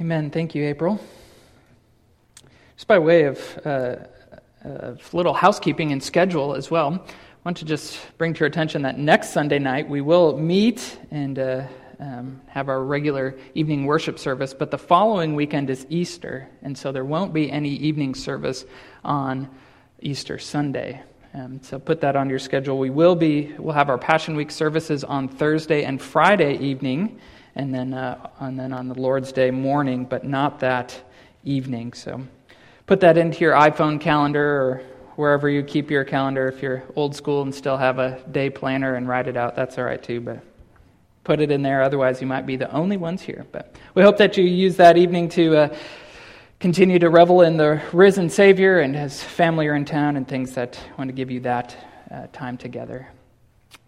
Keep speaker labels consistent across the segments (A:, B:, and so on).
A: Amen. Thank you, April. Just by way of uh, little housekeeping and schedule as well, I want to just bring to your attention that next Sunday night we will meet and uh, um, have our regular evening worship service, but the following weekend is Easter, and so there won't be any evening service on Easter Sunday. Um, so put that on your schedule. We will be we'll have our Passion Week services on Thursday and Friday evening, and then uh, and then on the Lord's Day morning, but not that evening. So put that into your iPhone calendar or wherever you keep your calendar. If you're old school and still have a day planner and write it out, that's all right too. But put it in there. Otherwise, you might be the only ones here. But we hope that you use that evening to uh, continue to revel in the risen Savior and his family are in town and things that want to give you that uh, time together.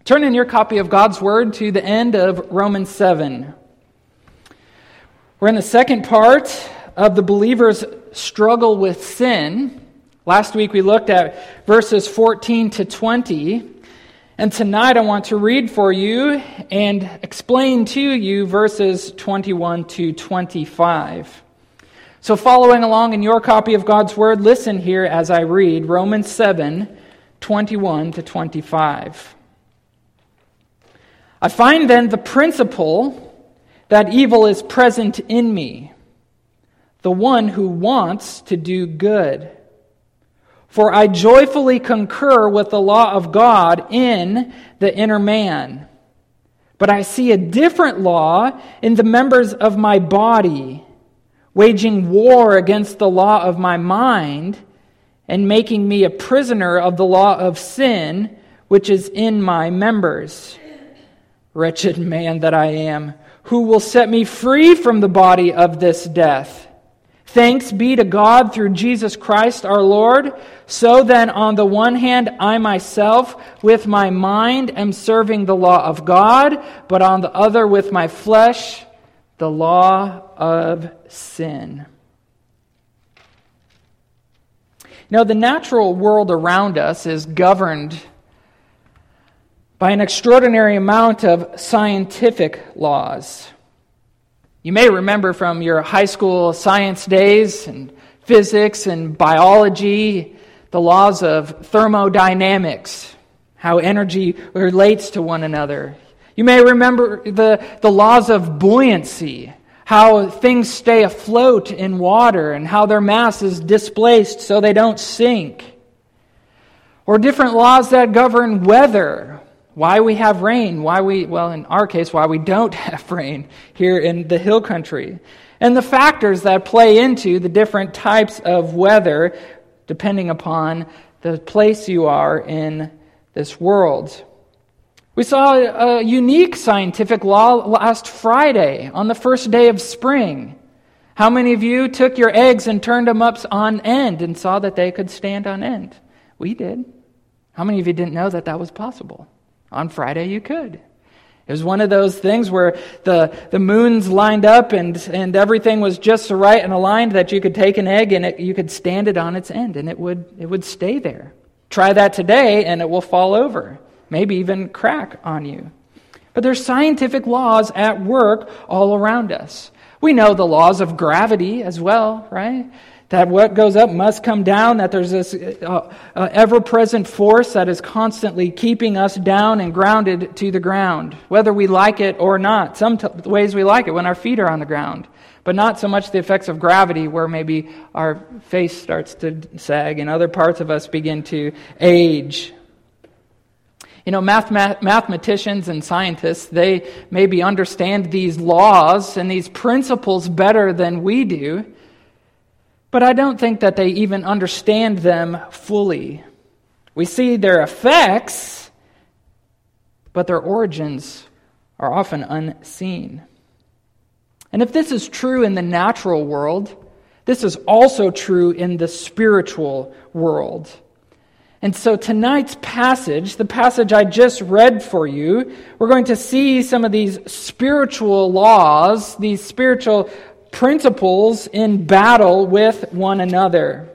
A: Turn in your copy of God's Word to the end of Romans 7. We're in the second part of the believer's struggle with sin. Last week we looked at verses 14 to 20. And tonight I want to read for you and explain to you verses 21 to 25. So, following along in your copy of God's Word, listen here as I read Romans 7 21 to 25. I find then the principle that evil is present in me the one who wants to do good. For I joyfully concur with the law of God in the inner man. But I see a different law in the members of my body, waging war against the law of my mind and making me a prisoner of the law of sin which is in my members. Wretched man that I am, who will set me free from the body of this death? Thanks be to God through Jesus Christ our Lord. So then, on the one hand, I myself, with my mind, am serving the law of God, but on the other, with my flesh, the law of sin. Now, the natural world around us is governed by an extraordinary amount of scientific laws. You may remember from your high school science days and physics and biology the laws of thermodynamics, how energy relates to one another. You may remember the, the laws of buoyancy, how things stay afloat in water and how their mass is displaced so they don't sink. Or different laws that govern weather, why we have rain, why we, well, in our case, why we don't have rain here in the hill country, and the factors that play into the different types of weather depending upon the place you are in this world. We saw a unique scientific law last Friday on the first day of spring. How many of you took your eggs and turned them up on end and saw that they could stand on end? We did. How many of you didn't know that that was possible? On Friday, you could. It was one of those things where the, the moons lined up and, and everything was just so right and aligned that you could take an egg and it, you could stand it on its end and it would, it would stay there. Try that today and it will fall over, maybe even crack on you. But there's scientific laws at work all around us. We know the laws of gravity as well, right? That what goes up must come down, that there's this uh, uh, ever present force that is constantly keeping us down and grounded to the ground, whether we like it or not. Some t- ways we like it when our feet are on the ground, but not so much the effects of gravity, where maybe our face starts to sag and other parts of us begin to age. You know, math- mathematicians and scientists, they maybe understand these laws and these principles better than we do. But I don't think that they even understand them fully. We see their effects, but their origins are often unseen. And if this is true in the natural world, this is also true in the spiritual world. And so tonight's passage, the passage I just read for you, we're going to see some of these spiritual laws, these spiritual principles in battle with one another.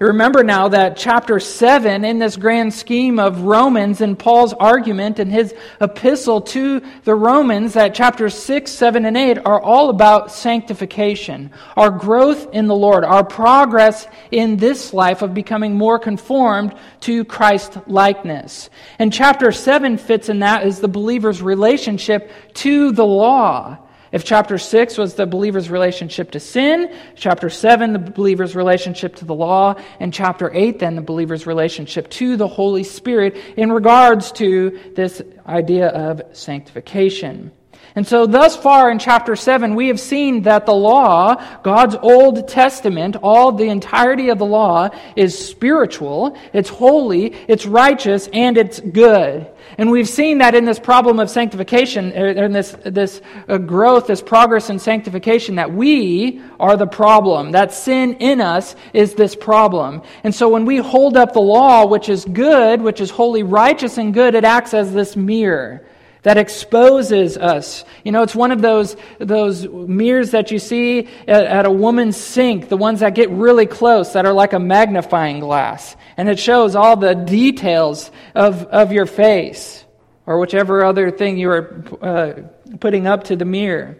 A: Remember now that chapter 7, in this grand scheme of Romans and Paul's argument in his epistle to the Romans, that chapters 6, 7, and 8 are all about sanctification, our growth in the Lord, our progress in this life of becoming more conformed to Christ likeness. And chapter 7 fits in that as the believer's relationship to the law. If chapter 6 was the believer's relationship to sin, chapter 7, the believer's relationship to the law, and chapter 8, then the believer's relationship to the Holy Spirit in regards to this idea of sanctification. And so, thus far in chapter 7, we have seen that the law, God's Old Testament, all the entirety of the law, is spiritual, it's holy, it's righteous, and it's good. And we've seen that in this problem of sanctification, er, in this, this uh, growth, this progress in sanctification, that we are the problem. That sin in us is this problem. And so when we hold up the law, which is good, which is holy, righteous, and good, it acts as this mirror that exposes us. You know, it's one of those, those mirrors that you see at, at, a woman's sink, the ones that get really close, that are like a magnifying glass. And it shows all the details of, of your face, or whichever other thing you are uh, putting up to the mirror.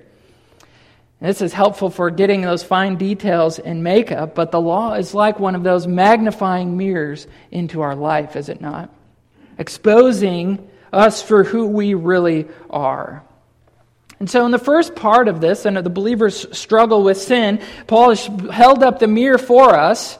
A: This is helpful for getting those fine details in makeup, but the law is like one of those magnifying mirrors into our life, is it not? Exposing us for who we really are. And so, in the first part of this, and the believer's struggle with sin, Paul has held up the mirror for us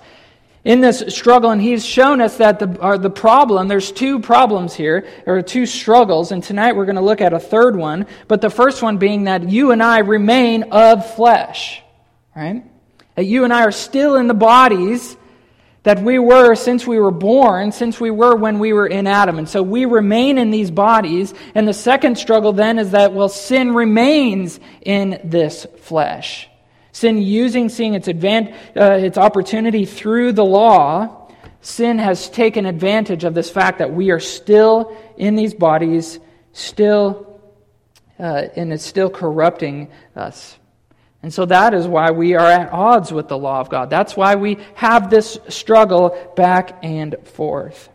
A: in this struggle, and he's shown us that the, the problem, there's two problems here, or two struggles, and tonight we're going to look at a third one, but the first one being that you and I remain of flesh, right? That you and I are still in the bodies that we were since we were born, since we were when we were in Adam. And so we remain in these bodies. And the second struggle then is that, well, sin remains in this flesh. Sin using, seeing its, advan- uh, its opportunity through the law, sin has taken advantage of this fact that we are still in these bodies, still, uh, and it's still corrupting us. And so that is why we are at odds with the law of God. That's why we have this struggle back and forth.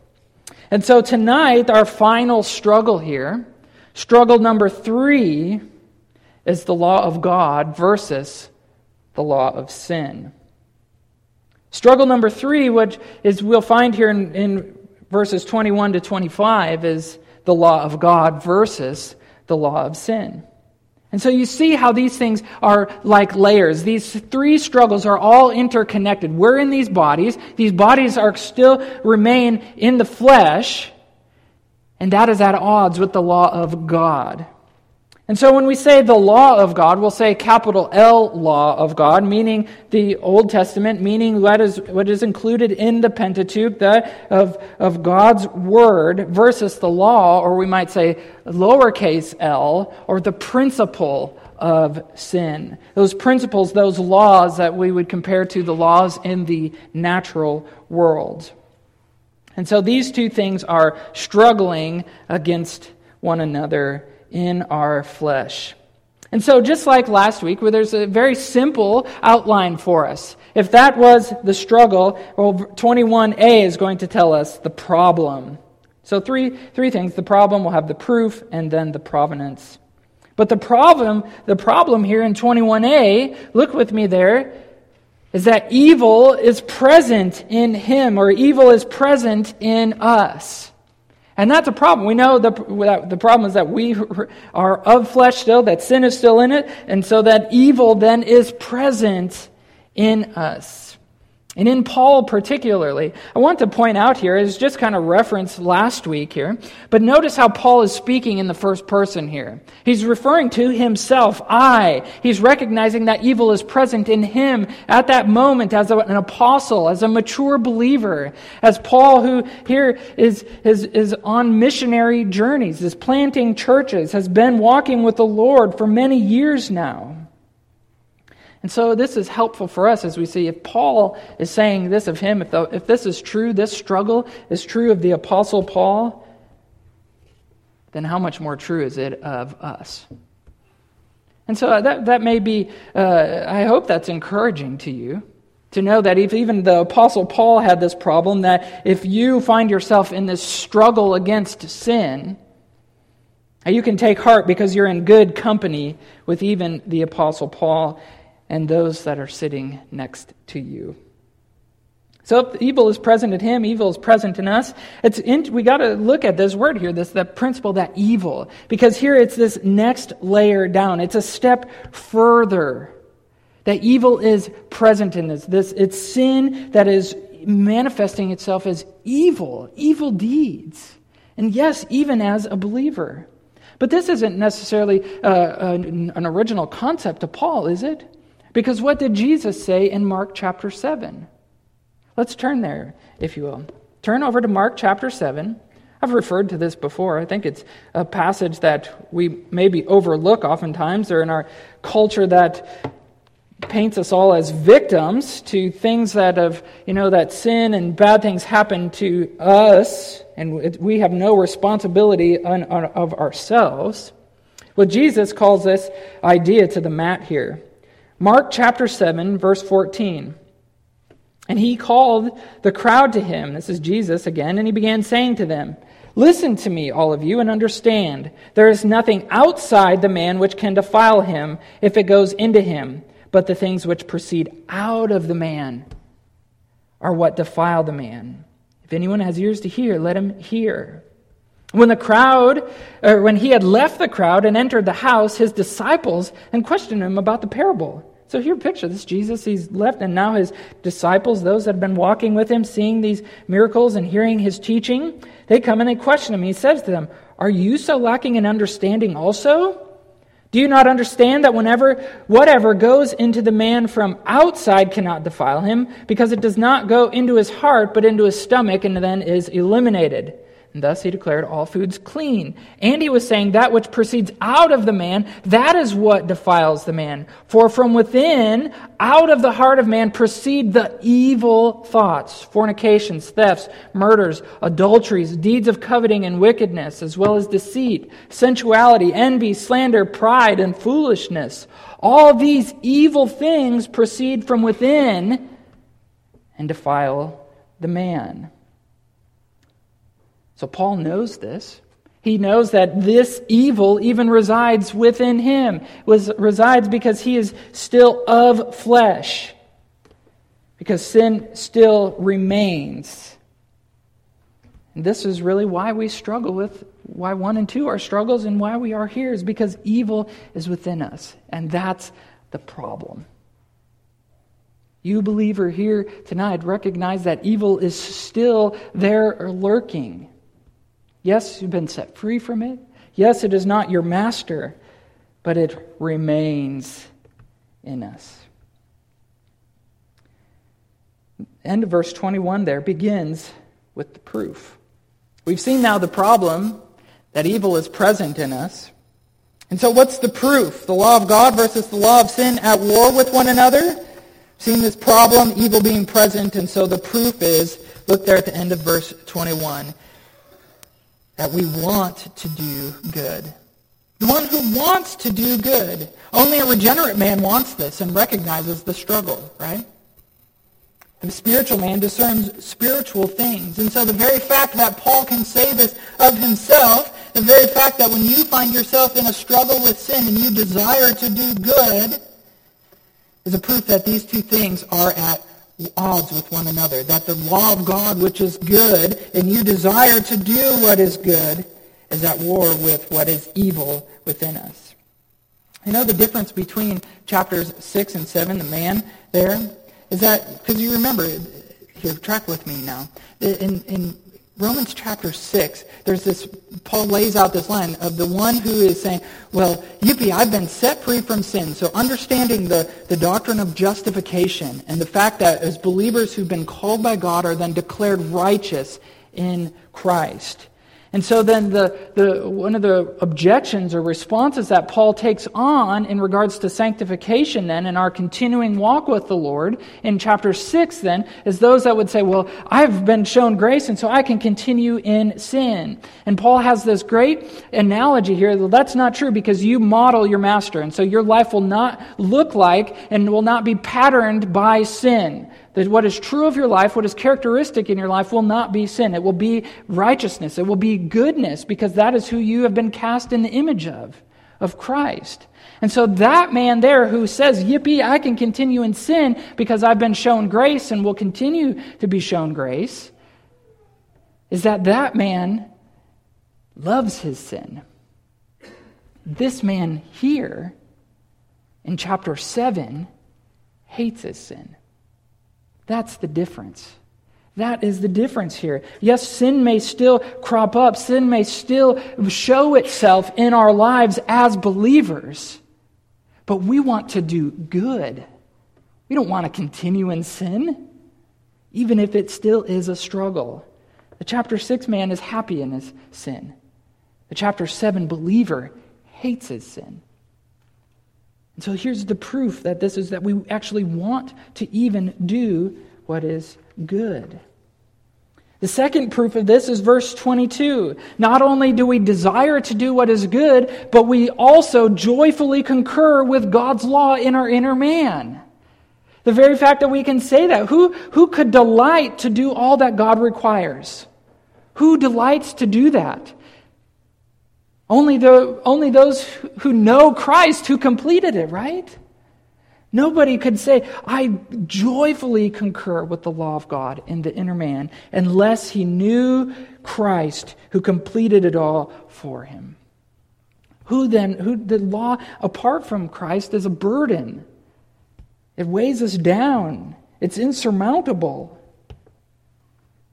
A: And so tonight, our final struggle here, struggle number three, is the law of God versus the law of sin. Struggle number three, which is we'll find here in, in verses 21 to 25, is the law of God versus the law of sin. And so you see how these things are like layers. These three struggles are all interconnected. We're in these bodies. These bodies are still remain in the flesh, and that is at odds with the law of God. And so when we say the law of God, we'll say capital L law of God, meaning the Old Testament, meaning what is, what is included in the Pentateuch, the, of, of God's Word, versus the law, or we might say lowercase l, or the principle of sin. Those principles, those laws that we would compare to the laws in the natural world. And so these two things are struggling against one another in our flesh. And so, just like last week, where there's a very simple outline for us. If that was the struggle, well, 21a is going to tell us the problem. So, three, three things the problem, we'll have the proof, and then the provenance. But the problem, the problem here in 21a, look with me there, is that evil is present in him, or evil is present in us. And that's a problem. We know the, the problem is that we are of flesh still, that sin is still in it, and so that evil then is present in us. And in Paul particularly, I want to point out here, is just kind of referenced last week here, but notice how Paul is speaking in the first person here. He's referring to himself, I. He's recognizing that evil is present in him at that moment as an apostle, as a mature believer, as Paul, who here is, is, is on missionary journeys, is planting churches, has been walking with the Lord for many years now. And so this is helpful for us as we see if Paul is saying this of him, if, the, if this is true, this struggle is true of the Apostle Paul, then how much more true is it of us? And so that, that may be, uh, I hope that's encouraging to you. To know that if even the Apostle Paul had this problem, that if you find yourself in this struggle against sin, you can take heart because you're in good company with even the Apostle Paul and those that are sitting next to you. So if evil is present in him, evil is present in us. It's in, we got to look at this word here, this the principle that evil, because here it's this next layer down. It's a step further that evil is present in this. This it's sin that is manifesting itself as evil, evil deeds. And yes, even as a believer. But this isn't necessarily uh, an, an original concept to Paul, is it? Because what did Jesus say in Mark chapter 7? Let's turn there, if you will. Turn over to Mark chapter 7. I've referred to this before. I think it's a passage that we maybe overlook oftentimes, or in our culture that paints us all as victims to things that have, you know, that sin and bad things happen to us, and we have no responsibility on, on, of ourselves. Well, Jesus calls this idea to the mat here. Mark chapter 7, verse 14. And he called the crowd to him. This is Jesus again, and he began saying to them, Listen to me, all of you, and understand. There is nothing outside the man which can defile him if it goes into him but the things which proceed out of the man are what defile the man. If anyone has ears to hear, let him hear. When the crowd, or when he had left the crowd and entered the house, his disciples and questioned him about the parable. So here, picture this Jesus, he's left, and now his disciples, those that have been walking with him, seeing these miracles and hearing his teaching, they come and they question him. He says to them, Are you so lacking in understanding also? Do you not understand that whenever whatever goes into the man from outside cannot defile him, because it does not go into his heart, but into his stomach, and then is eliminated? And thus he declared all foods clean. And he was saying that which proceeds out of the man, that is what defiles the man. For from within, out of the heart of man, proceed the evil thoughts, fornications, thefts, murders, adulteries, deeds of coveting and wickedness, as well as deceit, sensuality, envy, slander, pride, and foolishness. All these evil things proceed from within and defile the man. So Paul knows this. He knows that this evil even resides within him, was, resides because he is still of flesh, because sin still remains. And this is really why we struggle with, why one and two are struggles, and why we are here is because evil is within us. And that's the problem. You, believer, here tonight, recognize that evil is still there lurking. Yes, you've been set free from it. Yes, it is not your master, but it remains in us. End of verse 21 there begins with the proof. We've seen now the problem that evil is present in us. And so, what's the proof? The law of God versus the law of sin at war with one another? Seen this problem, evil being present, and so the proof is look there at the end of verse 21 that we want to do good. The one who wants to do good. Only a regenerate man wants this and recognizes the struggle, right? The spiritual man discerns spiritual things. And so the very fact that Paul can say this of himself, the very fact that when you find yourself in a struggle with sin and you desire to do good, is a proof that these two things are at odds with one another, that the law of God, which is good, and you desire to do what is good, is at war with what is evil within us. You know the difference between chapters 6 and 7, the man there, is that, because you remember, here, track with me now. In, in Romans chapter 6, there's this, Paul lays out this line of the one who is saying, well, yippee, I've been set free from sin. So understanding the, the doctrine of justification and the fact that as believers who've been called by God are then declared righteous in Christ. And so then the, the, one of the objections or responses that Paul takes on in regards to sanctification then in our continuing walk with the Lord in chapter 6 then is those that would say, well, I've been shown grace and so I can continue in sin. And Paul has this great analogy here that that's not true because you model your master and so your life will not look like and will not be patterned by sin. That what is true of your life, what is characteristic in your life, will not be sin. It will be righteousness. It will be goodness, because that is who you have been cast in the image of, of Christ. And so that man there who says, Yippee, I can continue in sin because I've been shown grace and will continue to be shown grace, is that that man loves his sin. This man here in chapter 7 hates his sin. That's the difference. That is the difference here. Yes, sin may still crop up, sin may still show itself in our lives as believers, but we want to do good. We don't want to continue in sin, even if it still is a struggle. The chapter 6 man is happy in his sin. The chapter 7 believer hates his sin. And so here's the proof that this is that we actually want to even do what is good. The second proof of this is verse 22. Not only do we desire to do what is good, but we also joyfully concur with God's law in our inner man. The very fact that we can say that. Who, who could delight to do all that God requires? Who delights to do that? Only, the, only those who know Christ who completed it, right? Nobody could say, I joyfully concur with the law of God in the inner man unless he knew Christ who completed it all for him. Who then, who the law apart from Christ is a burden. It weighs us down. It's insurmountable.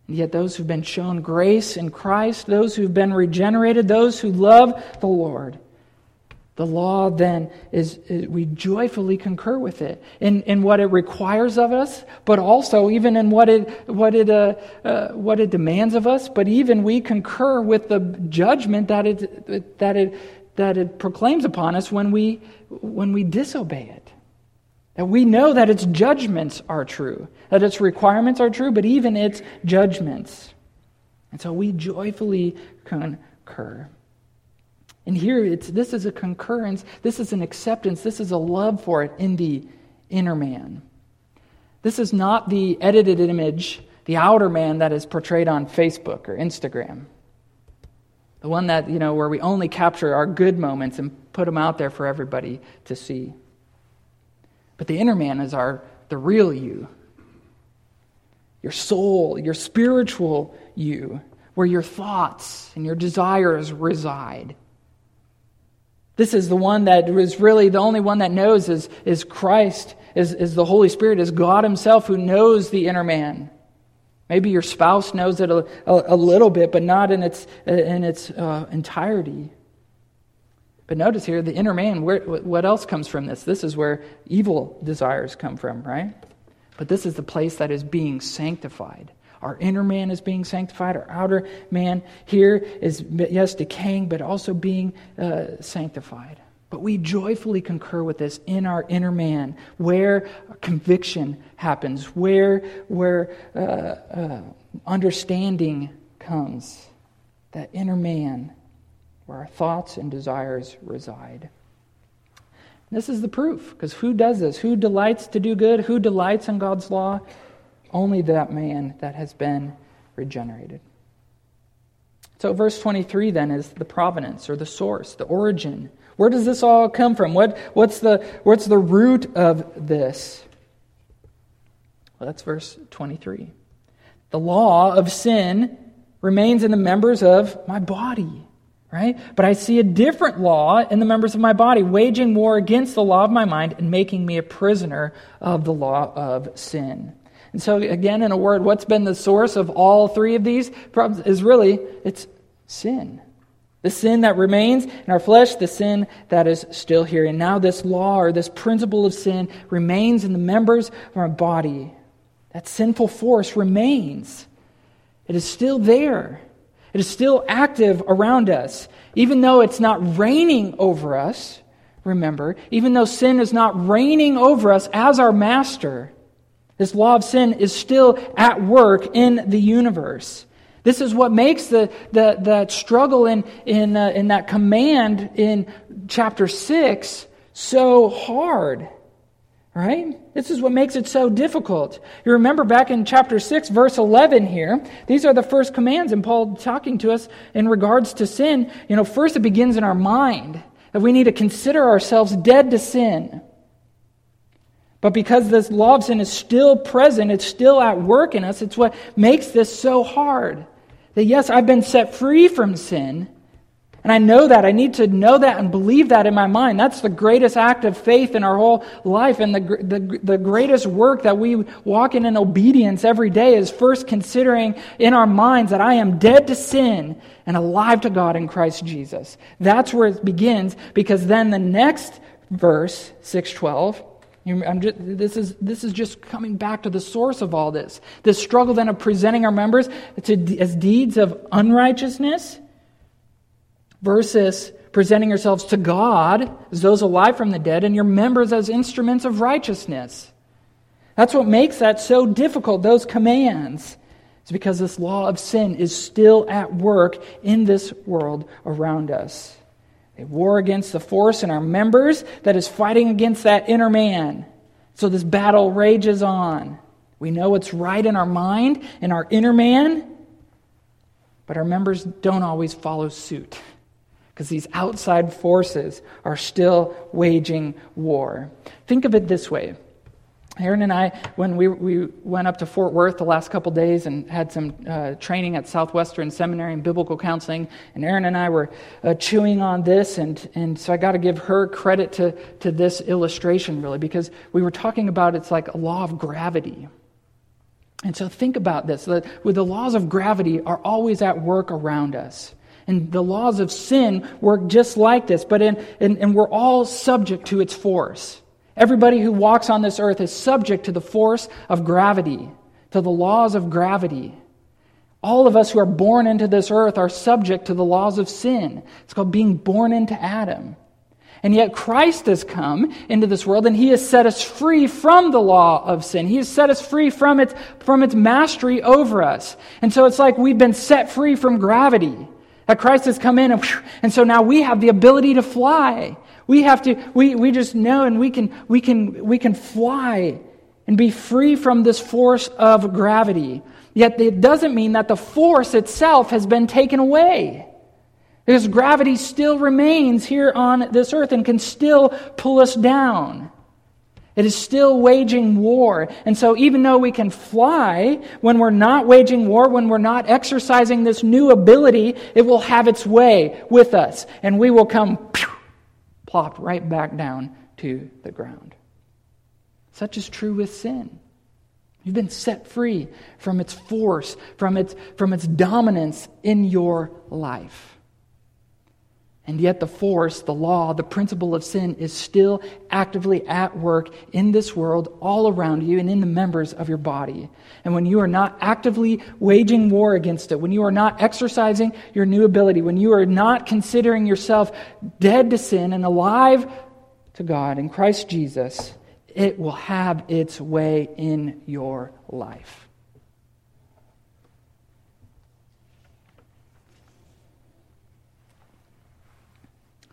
A: And yet, those who've been shown grace in Christ, those who've been regenerated, those who love the Lord, the law then is, is, we joyfully concur with it in, in what it requires of us, but also even in what it, what, it, uh, uh, what it demands of us, but even we concur with the judgment that it, that it, that it proclaims upon us when we, when we disobey it. That we know that its judgments are true, that its requirements are true, but even its judgments. And so we joyfully concur. And here, it's, this is a concurrence, this is an acceptance, this is a love for it in the inner man. This is not the edited image, the outer man that is portrayed on Facebook or Instagram. The one that, you know, where we only capture our good moments and put them out there for everybody to see. But the inner man is our the real you. Your soul, your spiritual you, where your thoughts and your desires reside. This is the one that is really the only one that knows is, is Christ, is, is the Holy Spirit, is God Himself who knows the inner man. Maybe your spouse knows it a, a, a little bit, but not in its, in its uh, entirety. But notice here, the inner man, where, what else comes from this? This is where evil desires come from, right? But this is the place that is being sanctified. Our inner man is being sanctified. Our outer man here is, yes, decaying, but also being uh, sanctified. But we joyfully concur with this in our inner man, where conviction happens, where, where uh, uh, understanding comes. That inner man where our thoughts and desires reside. This is the proof, because who does this? Who delights to do good? Who delights in God's law? Only that man that has been regenerated. So, verse 23 then is the provenance or the source, the origin. Where does this all come from? What, what's, the, what's the root of this? Well, that's verse 23. The law of sin remains in the members of my body right? But I see a different law in the members of my body, waging war against the law of my mind and making me a prisoner of the law of sin. And so, again, in a word, what's been the source of all three of these problems is really it's sin. The sin that remains in our flesh, the sin that is still here. And now, this law or this principle of sin remains in the members of our body. That sinful force remains, it is still there. It is still active around us. Even though it's not reigning over us, remember, even though sin is not reigning over us as our master, this law of sin is still at work in the universe. This is what makes the, the, the struggle in, in, uh, in that command in chapter 6 so hard. Right? This is what makes it so difficult. You remember back in chapter 6, verse 11 here, these are the first commands, and Paul talking to us in regards to sin. You know, first it begins in our mind, that we need to consider ourselves dead to sin. But because this law of sin is still present, it's still at work in us, it's what makes this so hard. That yes, I've been set free from sin, and I know that. I need to know that and believe that in my mind. That's the greatest act of faith in our whole life. And the, the, the greatest work that we walk in in obedience every day is first considering in our minds that I am dead to sin and alive to God in Christ Jesus. That's where it begins because then the next verse, 612, just, this, is, this is just coming back to the source of all this. This struggle then of presenting our members to, as deeds of unrighteousness versus presenting yourselves to God as those alive from the dead and your members as instruments of righteousness. That's what makes that so difficult, those commands. It's because this law of sin is still at work in this world around us. A war against the force in our members that is fighting against that inner man. So this battle rages on. We know what's right in our mind, in our inner man, but our members don't always follow suit because these outside forces are still waging war. Think of it this way. Erin and I, when we, we went up to Fort Worth the last couple days and had some uh, training at Southwestern Seminary in biblical counseling, and Erin and I were uh, chewing on this, and, and so I got to give her credit to, to this illustration, really, because we were talking about it's like a law of gravity. And so think about this that with the laws of gravity are always at work around us. And the laws of sin work just like this, but in, in, and we're all subject to its force. Everybody who walks on this earth is subject to the force of gravity, to the laws of gravity. All of us who are born into this earth are subject to the laws of sin. It's called being born into Adam. And yet Christ has come into this world and he has set us free from the law of sin. He has set us free from its, from its mastery over us. And so it's like we've been set free from gravity. That Christ has come in, and, and so now we have the ability to fly. We have to, we, we just know and we can, we, can, we can fly and be free from this force of gravity. Yet it doesn't mean that the force itself has been taken away. Because gravity still remains here on this earth and can still pull us down. It is still waging war. And so, even though we can fly, when we're not waging war, when we're not exercising this new ability, it will have its way with us. And we will come pew, plopped right back down to the ground. Such is true with sin. You've been set free from its force, from its, from its dominance in your life. And yet, the force, the law, the principle of sin is still actively at work in this world, all around you, and in the members of your body. And when you are not actively waging war against it, when you are not exercising your new ability, when you are not considering yourself dead to sin and alive to God in Christ Jesus, it will have its way in your life.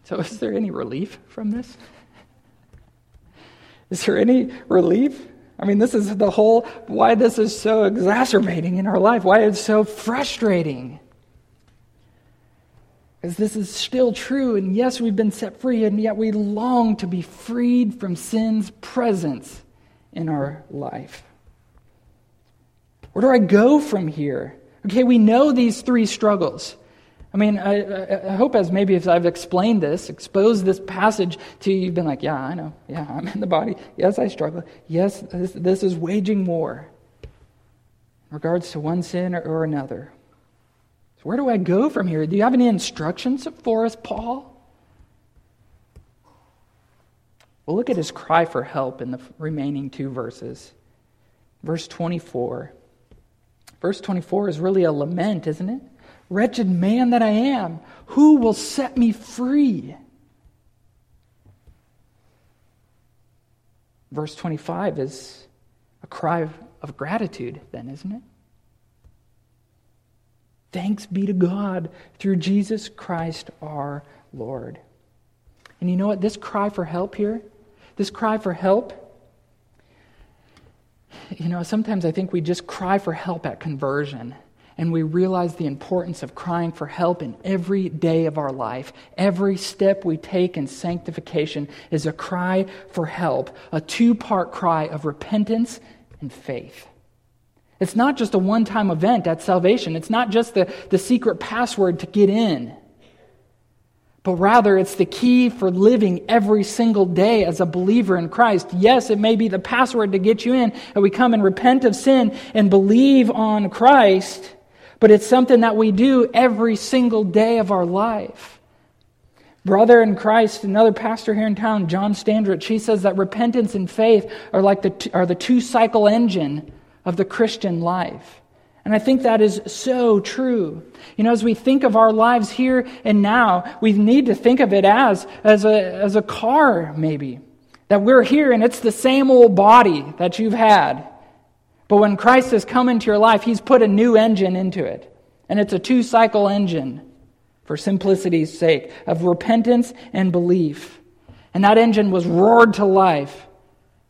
A: So, is there any relief from this? Is there any relief? I mean, this is the whole why this is so exacerbating in our life, why it's so frustrating. Because this is still true, and yes, we've been set free, and yet we long to be freed from sin's presence in our life. Where do I go from here? Okay, we know these three struggles. I mean, I, I, hope as maybe if I've explained this, exposed this passage to you, you've been like, yeah, I know. Yeah, I'm in the body. Yes, I struggle. Yes, this, this is waging war in regards to one sin or, or another. So where do I go from here? Do you have any instructions for us, Paul? Well, look at his cry for help in the remaining two verses. Verse 24. Verse 24 is really a lament, isn't it? Wretched man that I am, who will set me free? Verse 25 is a cry of gratitude, then, isn't it? Thanks be to God through Jesus Christ our Lord. And you know what? This cry for help here, this cry for help, you know, sometimes I think we just cry for help at conversion and we realize the importance of crying for help in every day of our life. Every step we take in sanctification is a cry for help, a two part cry of repentance and faith. It's not just a one time event at salvation, it's not just the, the secret password to get in but rather it's the key for living every single day as a believer in Christ. Yes, it may be the password to get you in, and we come and repent of sin and believe on Christ, but it's something that we do every single day of our life. Brother in Christ, another pastor here in town, John Standrich, he says that repentance and faith are like the, are the two cycle engine of the Christian life. And I think that is so true. You know, as we think of our lives here and now, we need to think of it as, as, a, as a car, maybe. That we're here and it's the same old body that you've had. But when Christ has come into your life, He's put a new engine into it. And it's a two cycle engine, for simplicity's sake, of repentance and belief. And that engine was roared to life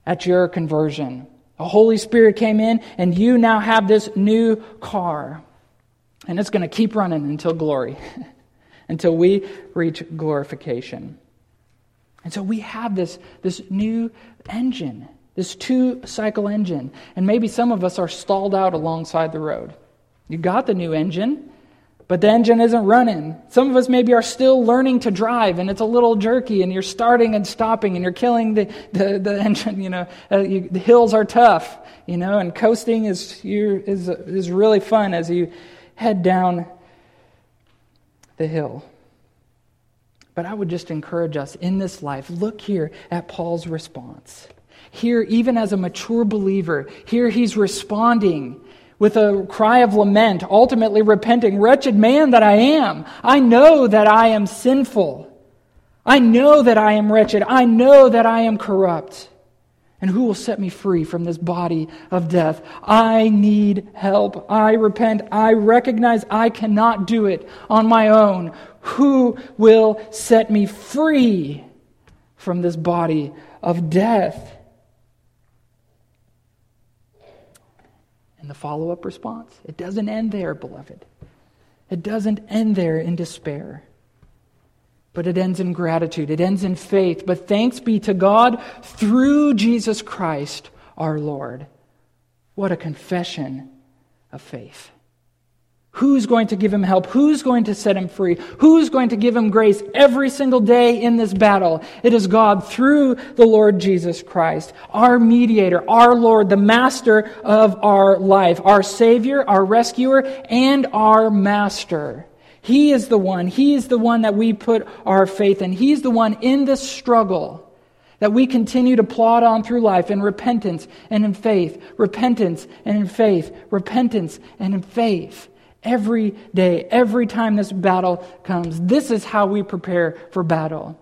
A: at your conversion. The Holy Spirit came in, and you now have this new car. And it's going to keep running until glory, until we reach glorification. And so we have this, this new engine, this two cycle engine. And maybe some of us are stalled out alongside the road. You got the new engine, but the engine isn't running. Some of us maybe are still learning to drive and it's a little jerky and you're starting and stopping and you're killing the, the, the engine, you know. Uh, you, the hills are tough, you know, and coasting is, you, is, is really fun as you head down the hill. But I would just encourage us in this life, look here at Paul's response. Here, even as a mature believer, here he's responding with a cry of lament, ultimately repenting, Wretched man that I am, I know that I am sinful. I know that I am wretched. I know that I am corrupt. And who will set me free from this body of death? I need help. I repent. I recognize I cannot do it on my own. Who will set me free from this body of death? And the follow up response it doesn't end there, beloved. It doesn't end there in despair, but it ends in gratitude. It ends in faith. But thanks be to God through Jesus Christ our Lord. What a confession of faith. Who's going to give him help? Who's going to set him free? Who's going to give him grace every single day in this battle? It is God through the Lord Jesus Christ, our mediator, our Lord, the master of our life, our Savior, our rescuer, and our master. He is the one. He is the one that we put our faith in. He's the one in this struggle that we continue to plod on through life in repentance and in faith, repentance and in faith, repentance and in faith every day, every time this battle comes. This is how we prepare for battle.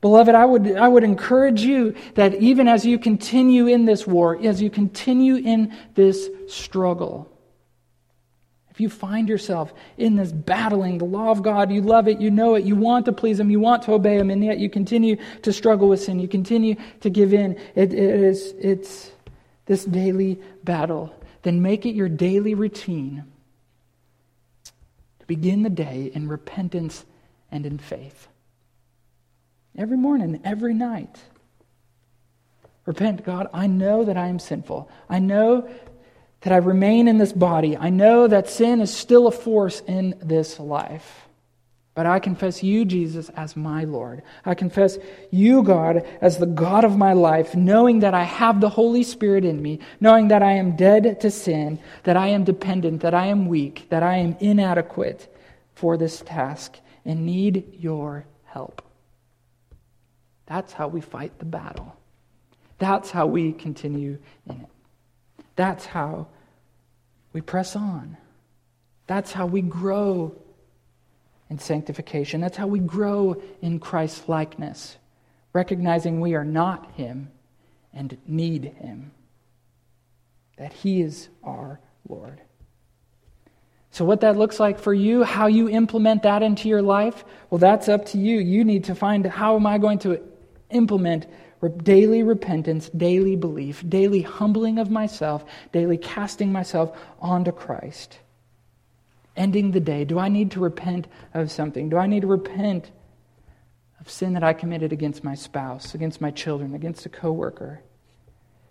A: Beloved, I would, I would encourage you that even as you continue in this war, as you continue in this struggle, if you find yourself in this battling the law of God, you love it, you know it, you want to please Him, you want to obey Him, and yet you continue to struggle with sin, you continue to give in, it, it is, it's this daily battle, then make it your daily routine begin the day in repentance and in faith. Every morning, every night. Repent, God, I know that I am sinful. I know that I remain in this body. I know that sin is still a force in this life. But I confess you, Jesus, as my Lord. I confess you, God, as the God of my life, knowing that I have the Holy Spirit in me, knowing that I am dead to sin, that I am dependent, that I am weak, that I am inadequate for this task, and need your help. That's how we fight the battle. That's how we continue in it. That's how we press on. That's how we grow in sanctification. That's how we grow in Christ's likeness, recognizing we are not Him and need Him, that He is our Lord. So, what that looks like for you, how you implement that into your life, well, that's up to you. You need to find how am I going to implement daily repentance, daily belief, daily humbling of myself, daily casting myself onto Christ. Ending the day. Do I need to repent of something? Do I need to repent of sin that I committed against my spouse, against my children, against a coworker?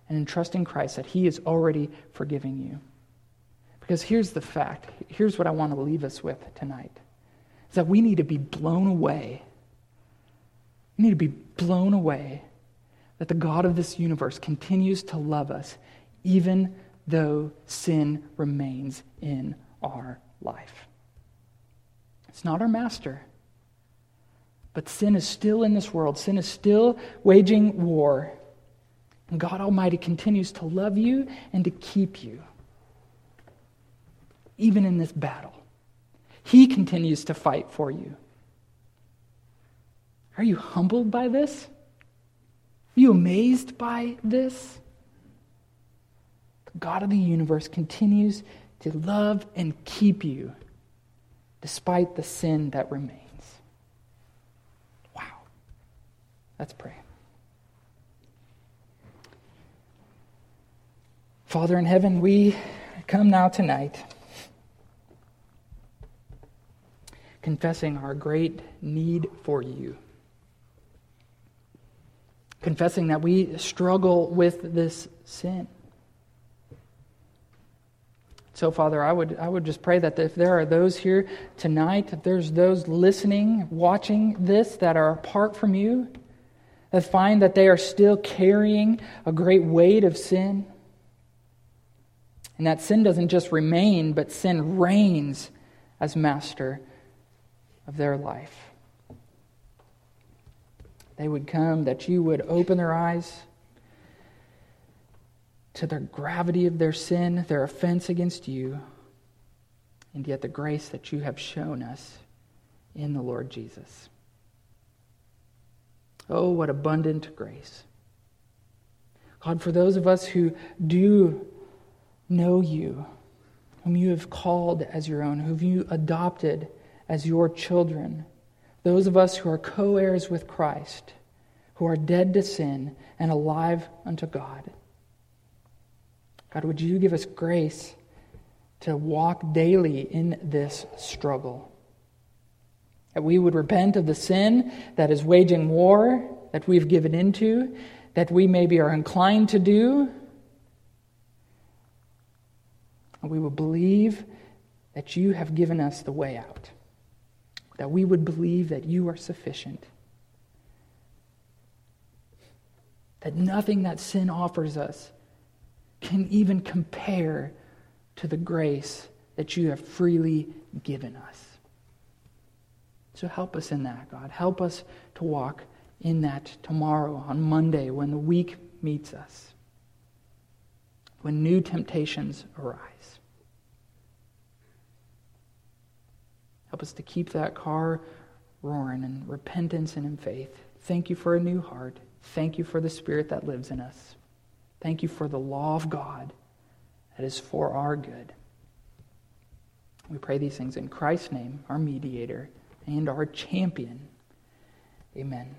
A: And entrusting Christ that He is already forgiving you. Because here's the fact. Here's what I want to leave us with tonight. Is that we need to be blown away. We need to be blown away that the God of this universe continues to love us even though sin remains in our life. It's not our master, but sin is still in this world. Sin is still waging war. And God Almighty continues to love you and to keep you, even in this battle. He continues to fight for you. Are you humbled by this? Are you amazed by this? The God of the universe continues to love and keep you despite the sin that remains. Wow. Let's pray. Father in heaven, we come now tonight confessing our great need for you confessing that we struggle with this sin. So, Father, I would, I would just pray that if there are those here tonight, if there's those listening, watching this that are apart from you, that find that they are still carrying a great weight of sin, and that sin doesn't just remain, but sin reigns as master of their life. They would come, that you would open their eyes to the gravity of their sin, their offense against you, and yet the grace that you have shown us in the Lord Jesus. Oh, what abundant grace. God, for those of us who do know you, whom you have called as your own, whom you adopted as your children, those of us who are co heirs with Christ, who are dead to sin and alive unto God. God, would you give us grace to walk daily in this struggle? That we would repent of the sin that is waging war, that we've given into, that we maybe are inclined to do. And we will believe that you have given us the way out that we would believe that you are sufficient. That nothing that sin offers us can even compare to the grace that you have freely given us. So help us in that, God. Help us to walk in that tomorrow, on Monday, when the week meets us, when new temptations arise. Help us to keep that car roaring in repentance and in faith. Thank you for a new heart. Thank you for the Spirit that lives in us. Thank you for the law of God that is for our good. We pray these things in Christ's name, our mediator and our champion. Amen.